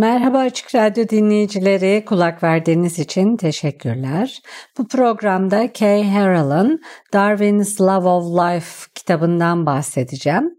Merhaba Açık Radyo dinleyicileri, kulak verdiğiniz için teşekkürler. Bu programda Kay Harrell'ın Darwin's Love of Life kitabından bahsedeceğim.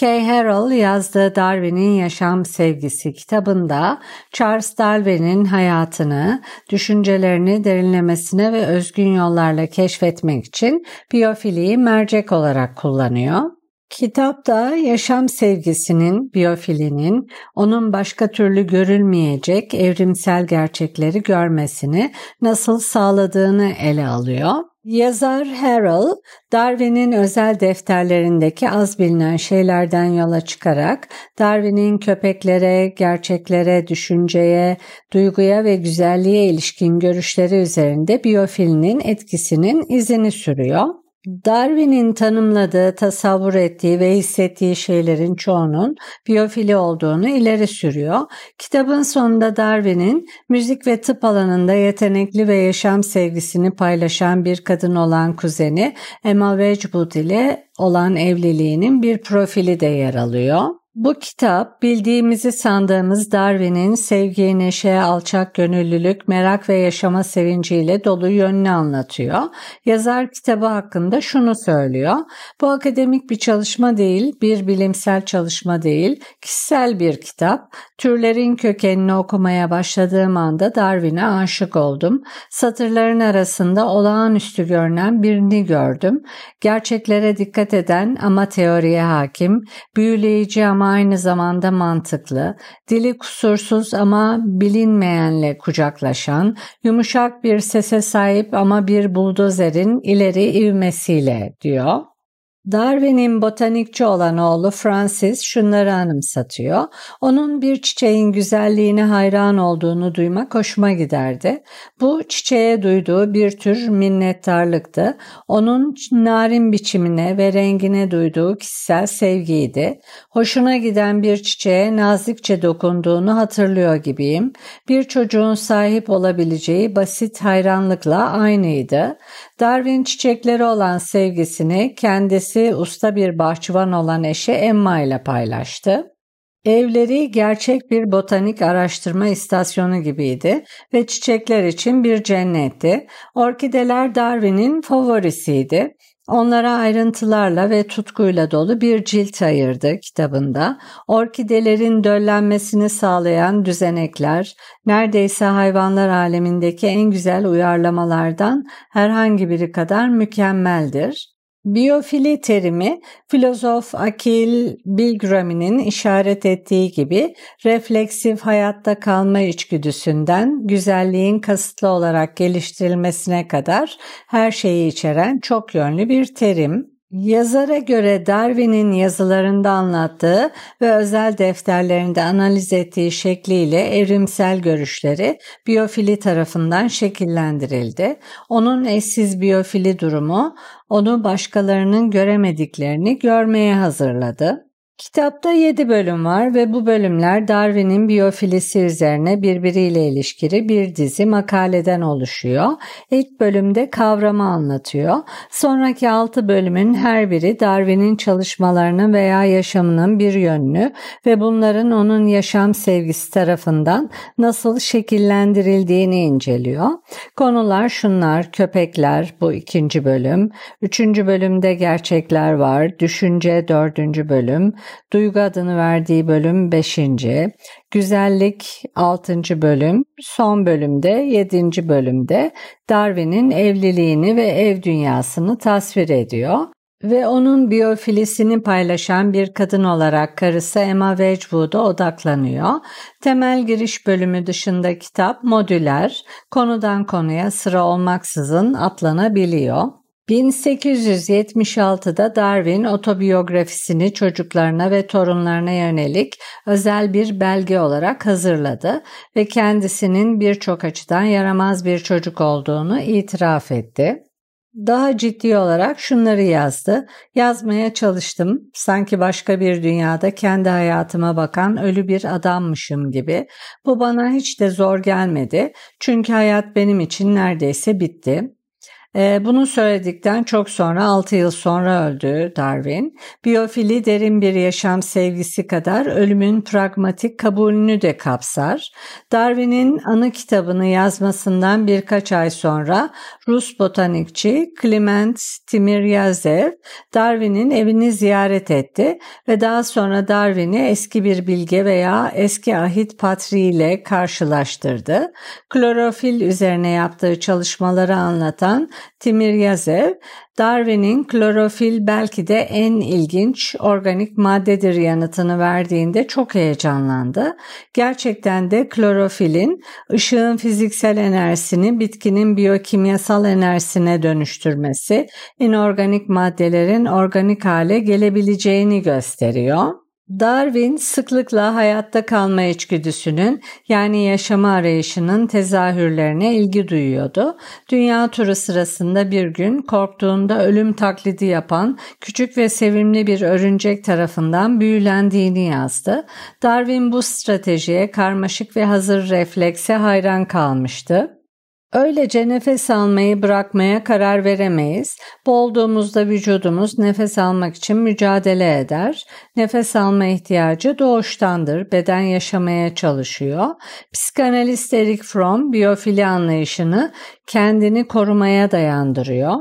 Kay Harrell yazdığı Darwin'in Yaşam Sevgisi kitabında Charles Darwin'in hayatını, düşüncelerini derinlemesine ve özgün yollarla keşfetmek için biyofiliyi mercek olarak kullanıyor. Kitapta yaşam sevgisinin, biyofilinin onun başka türlü görülmeyecek evrimsel gerçekleri görmesini nasıl sağladığını ele alıyor. Yazar Harold, Darwin'in özel defterlerindeki az bilinen şeylerden yola çıkarak Darwin'in köpeklere, gerçeklere, düşünceye, duyguya ve güzelliğe ilişkin görüşleri üzerinde biyofilinin etkisinin izini sürüyor. Darwin'in tanımladığı, tasavvur ettiği ve hissettiği şeylerin çoğunun biyofili olduğunu ileri sürüyor. Kitabın sonunda Darwin'in müzik ve tıp alanında yetenekli ve yaşam sevgisini paylaşan bir kadın olan kuzeni Emma Wedgwood ile olan evliliğinin bir profili de yer alıyor. Bu kitap bildiğimizi sandığımız Darwin'in sevgi, neşe, alçak gönüllülük, merak ve yaşama sevinciyle dolu yönünü anlatıyor. Yazar kitabı hakkında şunu söylüyor. Bu akademik bir çalışma değil, bir bilimsel çalışma değil, kişisel bir kitap. Türlerin kökenini okumaya başladığım anda Darwin'e aşık oldum. Satırların arasında olağanüstü görünen birini gördüm. Gerçeklere dikkat eden ama teoriye hakim, büyüleyici ama aynı zamanda mantıklı, dili kusursuz ama bilinmeyenle kucaklaşan, yumuşak bir sese sahip ama bir buldozerin ileri ivmesiyle diyor. Darwin'in botanikçi olan oğlu Francis şunları anımsatıyor. Onun bir çiçeğin güzelliğine hayran olduğunu duymak hoşuma giderdi. Bu çiçeğe duyduğu bir tür minnettarlıktı. Onun narin biçimine ve rengine duyduğu kişisel sevgiydi. Hoşuna giden bir çiçeğe nazikçe dokunduğunu hatırlıyor gibiyim. Bir çocuğun sahip olabileceği basit hayranlıkla aynıydı. Darwin çiçekleri olan sevgisini kendisi usta bir bahçıvan olan eşi Emma ile paylaştı. Evleri gerçek bir botanik araştırma istasyonu gibiydi ve çiçekler için bir cennetti. Orkideler Darwin'in favorisiydi. Onlara ayrıntılarla ve tutkuyla dolu bir cilt ayırdı kitabında. Orkidelerin döllenmesini sağlayan düzenekler, neredeyse hayvanlar alemindeki en güzel uyarlamalardan herhangi biri kadar mükemmeldir. Biyofili terimi filozof Akil Bilgrami'nin işaret ettiği gibi refleksif hayatta kalma içgüdüsünden güzelliğin kasıtlı olarak geliştirilmesine kadar her şeyi içeren çok yönlü bir terim. Yazara göre Darwin'in yazılarında anlattığı ve özel defterlerinde analiz ettiği şekliyle evrimsel görüşleri biyofili tarafından şekillendirildi. Onun eşsiz biyofili durumu onu başkalarının göremediklerini görmeye hazırladı. Kitapta 7 bölüm var ve bu bölümler Darwin'in biyofilisi üzerine birbiriyle ilişkili bir dizi makaleden oluşuyor. İlk bölümde kavramı anlatıyor. Sonraki 6 bölümün her biri Darwin'in çalışmalarını veya yaşamının bir yönünü ve bunların onun yaşam sevgisi tarafından nasıl şekillendirildiğini inceliyor. Konular şunlar, köpekler bu ikinci bölüm, üçüncü bölümde gerçekler var, düşünce dördüncü bölüm, Duygu adını verdiği bölüm 5. Güzellik 6. bölüm, son bölümde 7. bölümde Darwin'in evliliğini ve ev dünyasını tasvir ediyor ve onun biyofilisini paylaşan bir kadın olarak karısı Emma Wedgwood'a odaklanıyor. Temel giriş bölümü dışında kitap modüler, konudan konuya sıra olmaksızın atlanabiliyor. 1876'da Darwin otobiyografisini çocuklarına ve torunlarına yönelik özel bir belge olarak hazırladı ve kendisinin birçok açıdan yaramaz bir çocuk olduğunu itiraf etti. Daha ciddi olarak şunları yazdı. Yazmaya çalıştım. Sanki başka bir dünyada kendi hayatıma bakan ölü bir adammışım gibi. Bu bana hiç de zor gelmedi. Çünkü hayat benim için neredeyse bitti. Ee, bunu söyledikten çok sonra 6 yıl sonra öldü Darwin. Biyofili derin bir yaşam sevgisi kadar ölümün pragmatik kabulünü de kapsar. Darwin'in anı kitabını yazmasından birkaç ay sonra Rus botanikçi Clement Timiryazev Darwin'in evini ziyaret etti ve daha sonra Darwin'i eski bir bilge veya eski ahit patri ile karşılaştırdı. Klorofil üzerine yaptığı çalışmaları anlatan Timir Yazev, Darwin'in klorofil belki de en ilginç organik maddedir yanıtını verdiğinde çok heyecanlandı. Gerçekten de klorofilin ışığın fiziksel enerjisini bitkinin biyokimyasal enerjisine dönüştürmesi, inorganik maddelerin organik hale gelebileceğini gösteriyor. Darwin sıklıkla hayatta kalma içgüdüsünün yani yaşama arayışının tezahürlerine ilgi duyuyordu. Dünya turu sırasında bir gün korktuğunda ölüm taklidi yapan küçük ve sevimli bir örümcek tarafından büyülendiğini yazdı. Darwin bu stratejiye karmaşık ve hazır reflekse hayran kalmıştı. Öylece nefes almayı bırakmaya karar veremeyiz. Boğulduğumuzda vücudumuz nefes almak için mücadele eder. Nefes alma ihtiyacı doğuştandır. Beden yaşamaya çalışıyor. Psikanalist Eric Fromm biyofili anlayışını kendini korumaya dayandırıyor.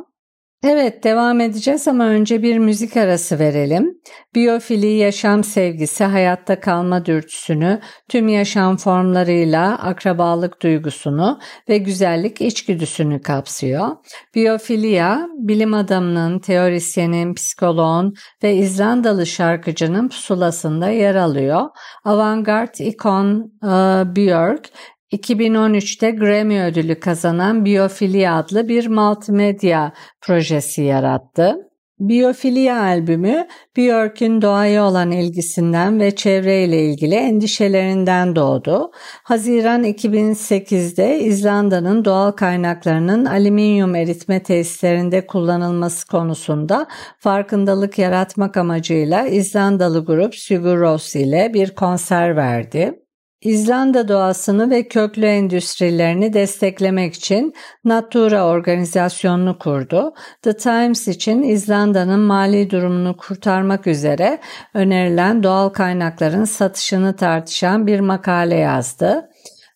Evet devam edeceğiz ama önce bir müzik arası verelim. Biyofili yaşam sevgisi, hayatta kalma dürtüsünü, tüm yaşam formlarıyla akrabalık duygusunu ve güzellik içgüdüsünü kapsıyor. Biyofiliya, bilim adamının, teorisyenin, psikoloğun ve İzlandalı şarkıcının pusulasında yer alıyor. Avantgard ikon uh, Björk 2013'te Grammy ödülü kazanan Biyofilia adlı bir multimedya projesi yarattı. Biyofilia albümü Björk'ün doğaya olan ilgisinden ve çevreyle ilgili endişelerinden doğdu. Haziran 2008'de İzlanda'nın doğal kaynaklarının alüminyum eritme tesislerinde kullanılması konusunda farkındalık yaratmak amacıyla İzlandalı grup Sigur Rós ile bir konser verdi. İzlanda doğasını ve köklü endüstrilerini desteklemek için Natura organizasyonunu kurdu. The Times için İzlanda'nın mali durumunu kurtarmak üzere önerilen doğal kaynakların satışını tartışan bir makale yazdı.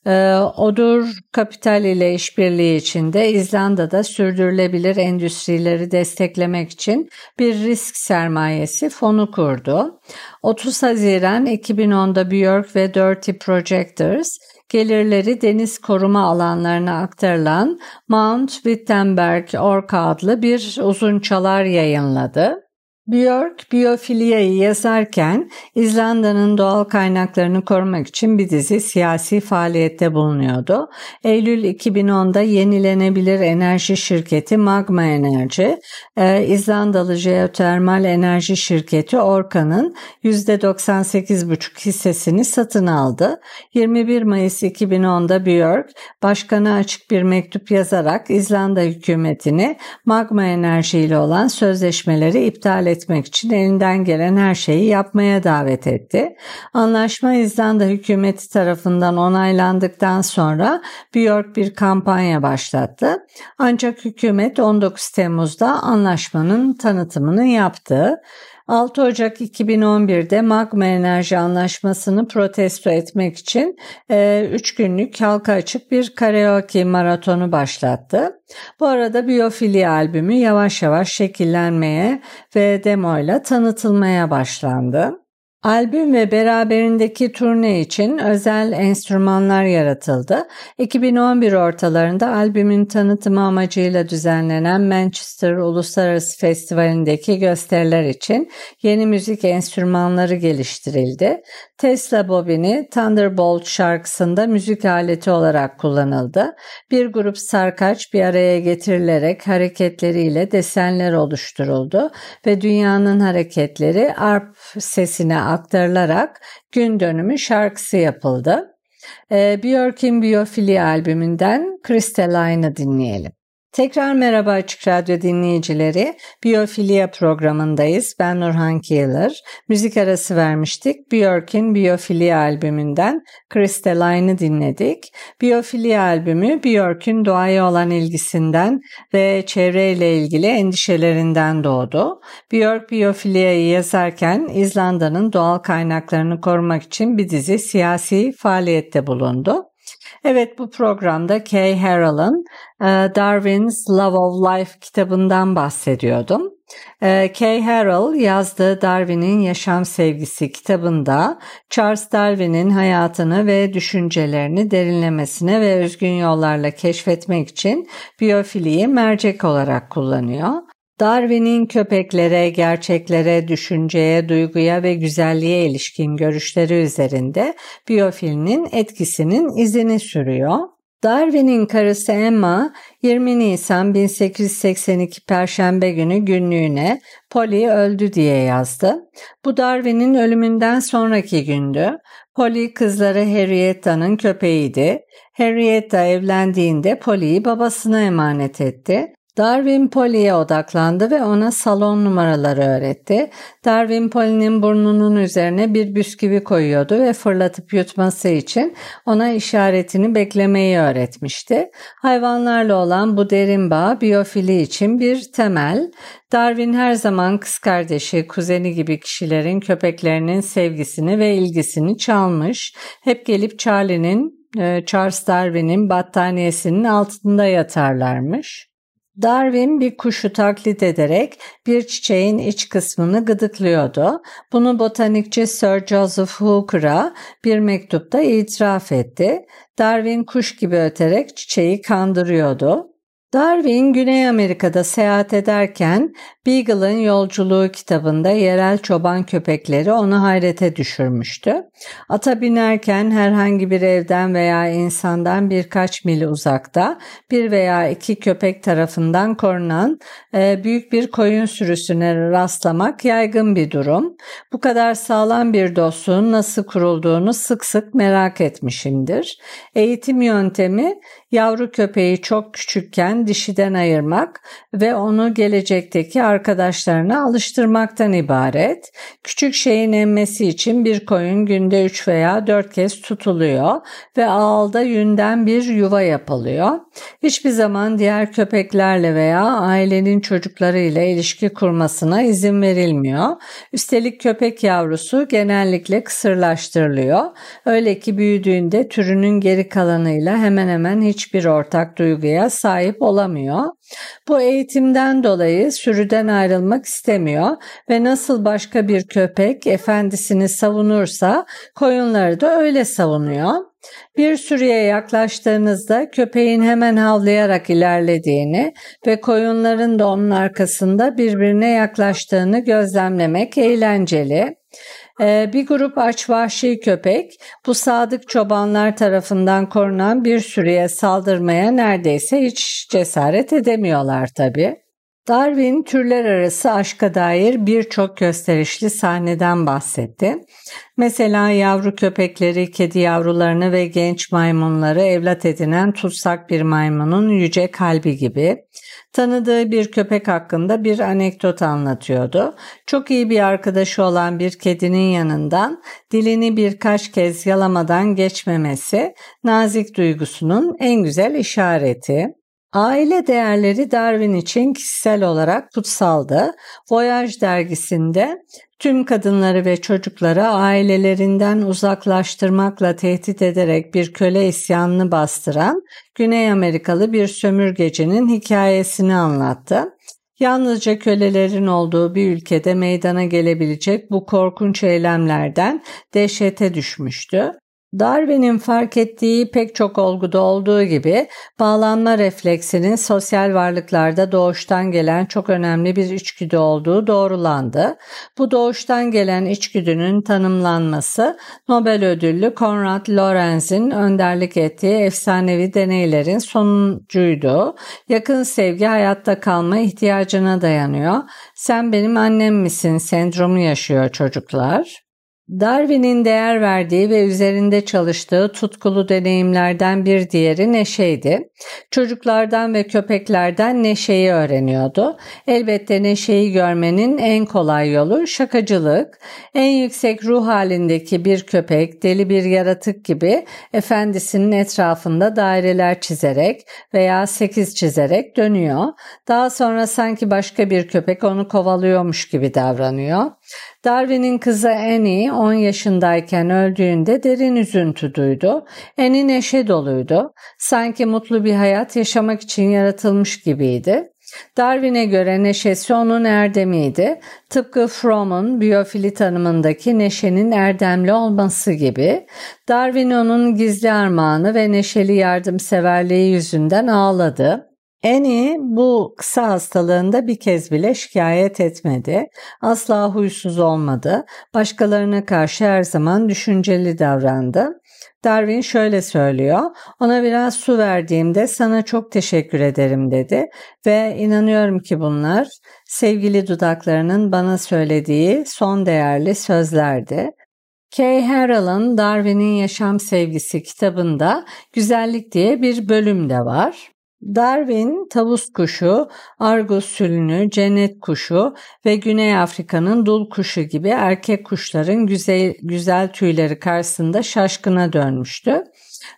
Ee, Odur Kapital ile işbirliği içinde İzlanda'da sürdürülebilir endüstrileri desteklemek için bir risk sermayesi fonu kurdu. 30 Haziran 2010'da Björk ve Dirty Projectors gelirleri deniz koruma alanlarına aktarılan Mount Wittenberg Orca adlı bir uzun çalar yayınladı. Björk biyofiliayı yazarken İzlanda'nın doğal kaynaklarını korumak için bir dizi siyasi faaliyette bulunuyordu. Eylül 2010'da yenilenebilir enerji şirketi Magma Enerji, e, İzlandalı jeotermal enerji şirketi Orka'nın %98,5 hissesini satın aldı. 21 Mayıs 2010'da Björk, başkana açık bir mektup yazarak İzlanda hükümetini Magma Enerji ile olan sözleşmeleri iptal etti etmek için elinden gelen her şeyi yapmaya davet etti. Anlaşma İzlanda hükümeti tarafından onaylandıktan sonra Björk bir kampanya başlattı. Ancak hükümet 19 Temmuz'da anlaşmanın tanıtımını yaptı. 6 Ocak 2011'de Magma Enerji Anlaşması'nı protesto etmek için 3 e, günlük halka açık bir karaoke maratonu başlattı. Bu arada Biyofili albümü yavaş yavaş şekillenmeye ve demoyla tanıtılmaya başlandı. Albüm ve beraberindeki turne için özel enstrümanlar yaratıldı. 2011 ortalarında albümün tanıtımı amacıyla düzenlenen Manchester Uluslararası Festivali'ndeki gösteriler için yeni müzik enstrümanları geliştirildi. Tesla bobini Thunderbolt şarkısında müzik aleti olarak kullanıldı. Bir grup sarkaç bir araya getirilerek hareketleriyle desenler oluşturuldu ve dünyanın hareketleri arp sesine aktarılarak gün dönümü şarkısı yapıldı. E, Björk'in Biyofili albümünden Crystaline'ı dinleyelim. Tekrar merhaba Açık Radyo dinleyicileri. Biyofilya programındayız. Ben Nurhan Kiyılır. Müzik arası vermiştik. Björk'in Biyofilya albümünden Crystaline'ı dinledik. Biyofilya albümü Björk'ün doğaya olan ilgisinden ve çevreyle ilgili endişelerinden doğdu. Björk Biyofilya'yı yazarken İzlanda'nın doğal kaynaklarını korumak için bir dizi siyasi faaliyette bulundu. Evet bu programda Kay Harrell'ın e, Darwin's Love of Life kitabından bahsediyordum. E, Kay Harrell yazdığı Darwin'in Yaşam Sevgisi kitabında Charles Darwin'in hayatını ve düşüncelerini derinlemesine ve özgün yollarla keşfetmek için biyofiliyi mercek olarak kullanıyor. Darwin'in köpeklere, gerçeklere, düşünceye, duyguya ve güzelliğe ilişkin görüşleri üzerinde biyofilinin etkisinin izini sürüyor. Darwin'in karısı Emma 20 Nisan 1882 Perşembe günü günlüğüne Polly öldü diye yazdı. Bu Darwin'in ölümünden sonraki gündü. Polly kızları Henrietta'nın köpeğiydi. Henrietta evlendiğinde Polly'yi babasına emanet etti. Darwin Polly'e odaklandı ve ona salon numaraları öğretti. Darwin Polly'nin burnunun üzerine bir bisküvi koyuyordu ve fırlatıp yutması için ona işaretini beklemeyi öğretmişti. Hayvanlarla olan bu derin bağ biyofili için bir temel. Darwin her zaman kız kardeşi, kuzeni gibi kişilerin köpeklerinin sevgisini ve ilgisini çalmış. Hep gelip Charlie'nin e, Charles Darwin'in battaniyesinin altında yatarlarmış. Darwin bir kuşu taklit ederek bir çiçeğin iç kısmını gıdıklıyordu. Bunu botanikçi Sir Joseph Hooker'a bir mektupta itiraf etti. Darwin kuş gibi öterek çiçeği kandırıyordu. Darwin Güney Amerika'da seyahat ederken Beagle'ın Yolculuğu kitabında yerel çoban köpekleri onu hayrete düşürmüştü. Ata binerken herhangi bir evden veya insandan birkaç mil uzakta bir veya iki köpek tarafından korunan e, büyük bir koyun sürüsüne rastlamak yaygın bir durum. Bu kadar sağlam bir dostluğun nasıl kurulduğunu sık sık merak etmişimdir. Eğitim yöntemi yavru köpeği çok küçükken dişiden ayırmak ve onu gelecekteki arkadaşlarına alıştırmaktan ibaret. Küçük şeyin emmesi için bir koyun günde 3 veya 4 kez tutuluyor ve ağılda yünden bir yuva yapılıyor. Hiçbir zaman diğer köpeklerle veya ailenin çocuklarıyla ilişki kurmasına izin verilmiyor. Üstelik köpek yavrusu genellikle kısırlaştırılıyor. Öyle ki büyüdüğünde türünün geri kalanıyla hemen hemen hiçbir ortak duyguya sahip olamıyor. Bu eğitimden dolayı sürüden ayrılmak istemiyor ve nasıl başka bir köpek efendisini savunursa koyunları da öyle savunuyor. Bir sürüye yaklaştığınızda köpeğin hemen havlayarak ilerlediğini ve koyunların da onun arkasında birbirine yaklaştığını gözlemlemek eğlenceli. Ee, bir grup aç vahşi köpek bu sadık çobanlar tarafından korunan bir sürüye saldırmaya neredeyse hiç cesaret edemiyorlar tabii. Darwin türler arası aşka dair birçok gösterişli sahneden bahsetti. Mesela yavru köpekleri, kedi yavrularını ve genç maymunları evlat edinen tutsak bir maymunun yüce kalbi gibi. Tanıdığı bir köpek hakkında bir anekdot anlatıyordu. Çok iyi bir arkadaşı olan bir kedinin yanından dilini birkaç kez yalamadan geçmemesi nazik duygusunun en güzel işareti. Aile değerleri Darwin için kişisel olarak kutsaldı. Voyage dergisinde tüm kadınları ve çocukları ailelerinden uzaklaştırmakla tehdit ederek bir köle isyanını bastıran Güney Amerikalı bir sömürgecinin hikayesini anlattı. Yalnızca kölelerin olduğu bir ülkede meydana gelebilecek bu korkunç eylemlerden dehşete düşmüştü. Darwin'in fark ettiği pek çok olguda olduğu gibi bağlanma refleksinin sosyal varlıklarda doğuştan gelen çok önemli bir içgüdü olduğu doğrulandı. Bu doğuştan gelen içgüdünün tanımlanması Nobel ödüllü Konrad Lorenz'in önderlik ettiği efsanevi deneylerin sonucuydu. Yakın sevgi hayatta kalma ihtiyacına dayanıyor. Sen benim annem misin sendromu yaşıyor çocuklar. Darwin'in değer verdiği ve üzerinde çalıştığı tutkulu deneyimlerden bir diğeri neşeydi. Çocuklardan ve köpeklerden neşeyi öğreniyordu. Elbette neşeyi görmenin en kolay yolu şakacılık. En yüksek ruh halindeki bir köpek deli bir yaratık gibi efendisinin etrafında daireler çizerek veya sekiz çizerek dönüyor. Daha sonra sanki başka bir köpek onu kovalıyormuş gibi davranıyor. Darwin'in kızı Annie 10 yaşındayken öldüğünde derin üzüntü duydu. Annie neşe doluydu. Sanki mutlu bir hayat yaşamak için yaratılmış gibiydi. Darwin'e göre neşesi onun erdemiydi. Tıpkı Fromm'un biyofili tanımındaki neşenin erdemli olması gibi. Darwin onun gizli armağanı ve neşeli yardımseverliği yüzünden ağladı. Annie bu kısa hastalığında bir kez bile şikayet etmedi. Asla huysuz olmadı. Başkalarına karşı her zaman düşünceli davrandı. Darwin şöyle söylüyor. Ona biraz su verdiğimde sana çok teşekkür ederim dedi ve inanıyorum ki bunlar sevgili dudaklarının bana söylediği son değerli sözlerdi. Kay Harrell'ın Darwin'in Yaşam Sevgisi kitabında güzellik diye bir bölüm de var. Darwin, tavus kuşu, argus sülünü, cennet kuşu ve Güney Afrika'nın dul kuşu gibi erkek kuşların güzel, güzel tüyleri karşısında şaşkına dönmüştü.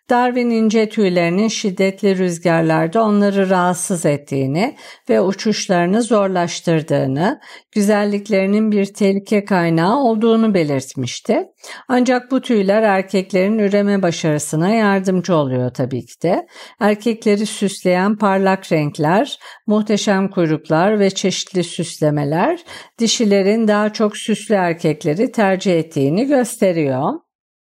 Darwin ince tüylerinin şiddetli rüzgarlarda onları rahatsız ettiğini ve uçuşlarını zorlaştırdığını, güzelliklerinin bir tehlike kaynağı olduğunu belirtmişti. Ancak bu tüyler erkeklerin üreme başarısına yardımcı oluyor tabii ki de. Erkekleri süsleyen parlak renkler, muhteşem kuyruklar ve çeşitli süslemeler dişilerin daha çok süslü erkekleri tercih ettiğini gösteriyor.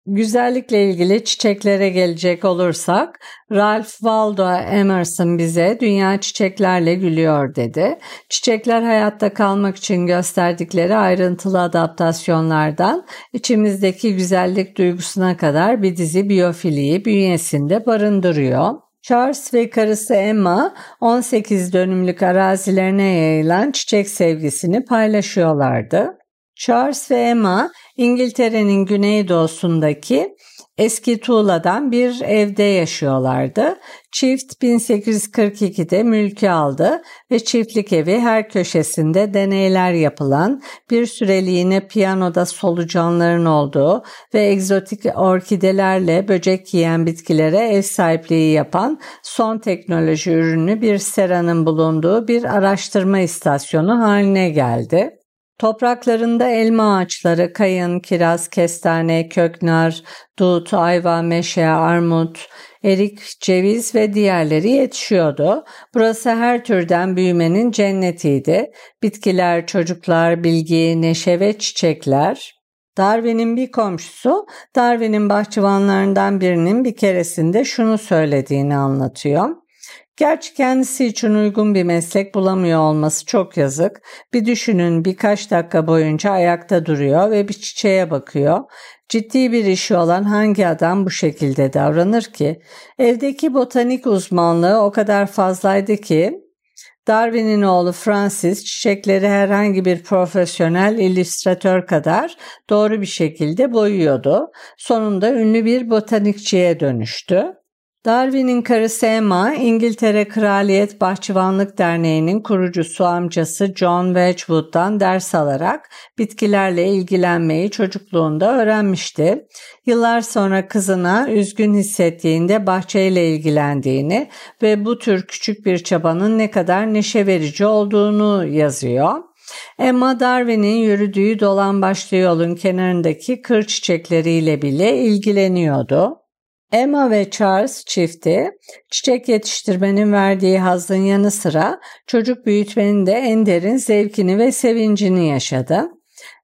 Güzellikle ilgili çiçeklere gelecek olursak Ralph Waldo Emerson bize dünya çiçeklerle gülüyor dedi. Çiçekler hayatta kalmak için gösterdikleri ayrıntılı adaptasyonlardan içimizdeki güzellik duygusuna kadar bir dizi biyofiliyi bünyesinde barındırıyor. Charles ve karısı Emma 18 dönümlük arazilerine yayılan çiçek sevgisini paylaşıyorlardı. Charles ve Emma İngiltere'nin güneydoğusundaki eski tuğladan bir evde yaşıyorlardı. Çift 1842'de mülkü aldı ve çiftlik evi her köşesinde deneyler yapılan, bir süreliğine piyanoda solucanların olduğu ve egzotik orkidelerle böcek yiyen bitkilere ev sahipliği yapan son teknoloji ürünü bir seranın bulunduğu bir araştırma istasyonu haline geldi. Topraklarında elma ağaçları, kayın, kiraz, kestane, köknar, dut, ayva, meşe, armut, erik, ceviz ve diğerleri yetişiyordu. Burası her türden büyümenin cennetiydi. Bitkiler, çocuklar, bilgi, neşe ve çiçekler. Darwin'in bir komşusu Darwin'in bahçıvanlarından birinin bir keresinde şunu söylediğini anlatıyor. Gerçi kendisi için uygun bir meslek bulamıyor olması çok yazık. Bir düşünün birkaç dakika boyunca ayakta duruyor ve bir çiçeğe bakıyor. Ciddi bir işi olan hangi adam bu şekilde davranır ki? Evdeki botanik uzmanlığı o kadar fazlaydı ki Darwin'in oğlu Francis çiçekleri herhangi bir profesyonel illüstratör kadar doğru bir şekilde boyuyordu. Sonunda ünlü bir botanikçiye dönüştü. Darwin'in karısı Emma, İngiltere Kraliyet Bahçıvanlık Derneği'nin kurucusu amcası John Wedgwood'dan ders alarak bitkilerle ilgilenmeyi çocukluğunda öğrenmişti. Yıllar sonra kızına üzgün hissettiğinde bahçeyle ilgilendiğini ve bu tür küçük bir çabanın ne kadar neşe verici olduğunu yazıyor. Emma Darwin'in yürüdüğü dolan başlı yolun kenarındaki kır çiçekleriyle bile ilgileniyordu. Emma ve Charles çifti çiçek yetiştirmenin verdiği hazın yanı sıra çocuk büyütmenin de en derin zevkini ve sevincini yaşadı.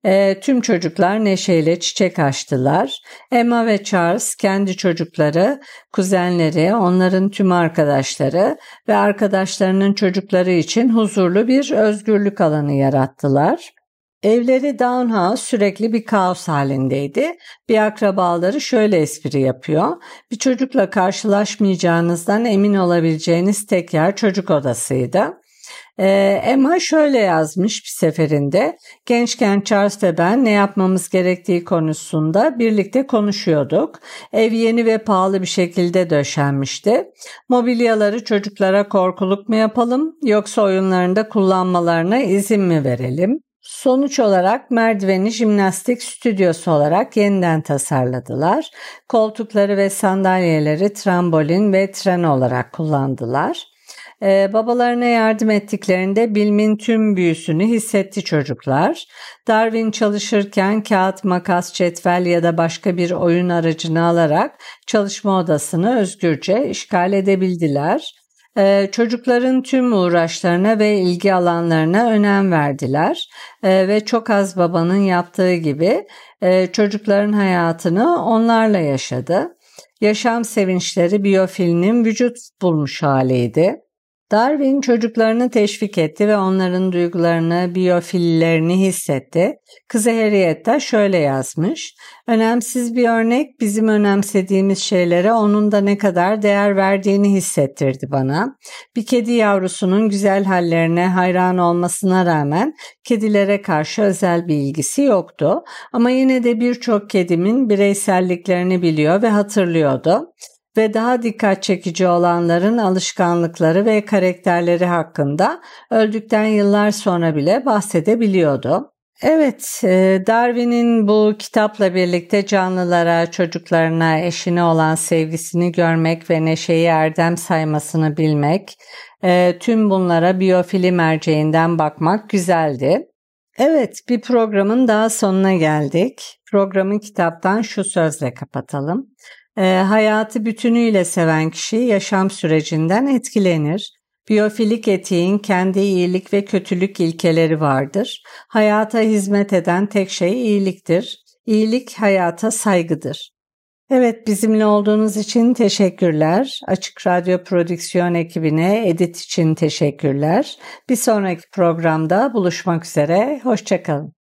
E, tüm çocuklar neşeyle çiçek açtılar. Emma ve Charles kendi çocukları, kuzenleri, onların tüm arkadaşları ve arkadaşlarının çocukları için huzurlu bir özgürlük alanı yarattılar. Evleri Downhouse sürekli bir kaos halindeydi. Bir akrabaları şöyle espri yapıyor. Bir çocukla karşılaşmayacağınızdan emin olabileceğiniz tek yer çocuk odasıydı. Ee, Emma şöyle yazmış bir seferinde. Gençken Charles ve ben ne yapmamız gerektiği konusunda birlikte konuşuyorduk. Ev yeni ve pahalı bir şekilde döşenmişti. Mobilyaları çocuklara korkuluk mu yapalım yoksa oyunlarında kullanmalarına izin mi verelim? Sonuç olarak merdiveni jimnastik stüdyosu olarak yeniden tasarladılar. Koltukları ve sandalyeleri trambolin ve tren olarak kullandılar. Ee, babalarına yardım ettiklerinde bilimin tüm büyüsünü hissetti çocuklar. Darwin çalışırken kağıt, makas, cetvel ya da başka bir oyun aracını alarak çalışma odasını özgürce işgal edebildiler. Ee, çocukların tüm uğraşlarına ve ilgi alanlarına önem verdiler ee, ve çok az babanın yaptığı gibi e, çocukların hayatını onlarla yaşadı. Yaşam sevinçleri biyofilinin vücut bulmuş haliydi. Darwin çocuklarını teşvik etti ve onların duygularını, biyofillerini hissetti. Kızı Harriet'te şöyle yazmış. Önemsiz bir örnek bizim önemsediğimiz şeylere onun da ne kadar değer verdiğini hissettirdi bana. Bir kedi yavrusunun güzel hallerine hayran olmasına rağmen kedilere karşı özel bir ilgisi yoktu. Ama yine de birçok kedimin bireyselliklerini biliyor ve hatırlıyordu ve daha dikkat çekici olanların alışkanlıkları ve karakterleri hakkında öldükten yıllar sonra bile bahsedebiliyordu. Evet, e, Darwin'in bu kitapla birlikte canlılara, çocuklarına, eşine olan sevgisini görmek ve neşeyi erdem saymasını bilmek, e, tüm bunlara biyofili merceğinden bakmak güzeldi. Evet, bir programın daha sonuna geldik. Programın kitaptan şu sözle kapatalım. E, hayatı bütünüyle seven kişi yaşam sürecinden etkilenir. Biyofilik etiğin kendi iyilik ve kötülük ilkeleri vardır. Hayata hizmet eden tek şey iyiliktir. İyilik hayata saygıdır. Evet bizimle olduğunuz için teşekkürler. Açık Radyo Prodüksiyon ekibine edit için teşekkürler. Bir sonraki programda buluşmak üzere. Hoşçakalın.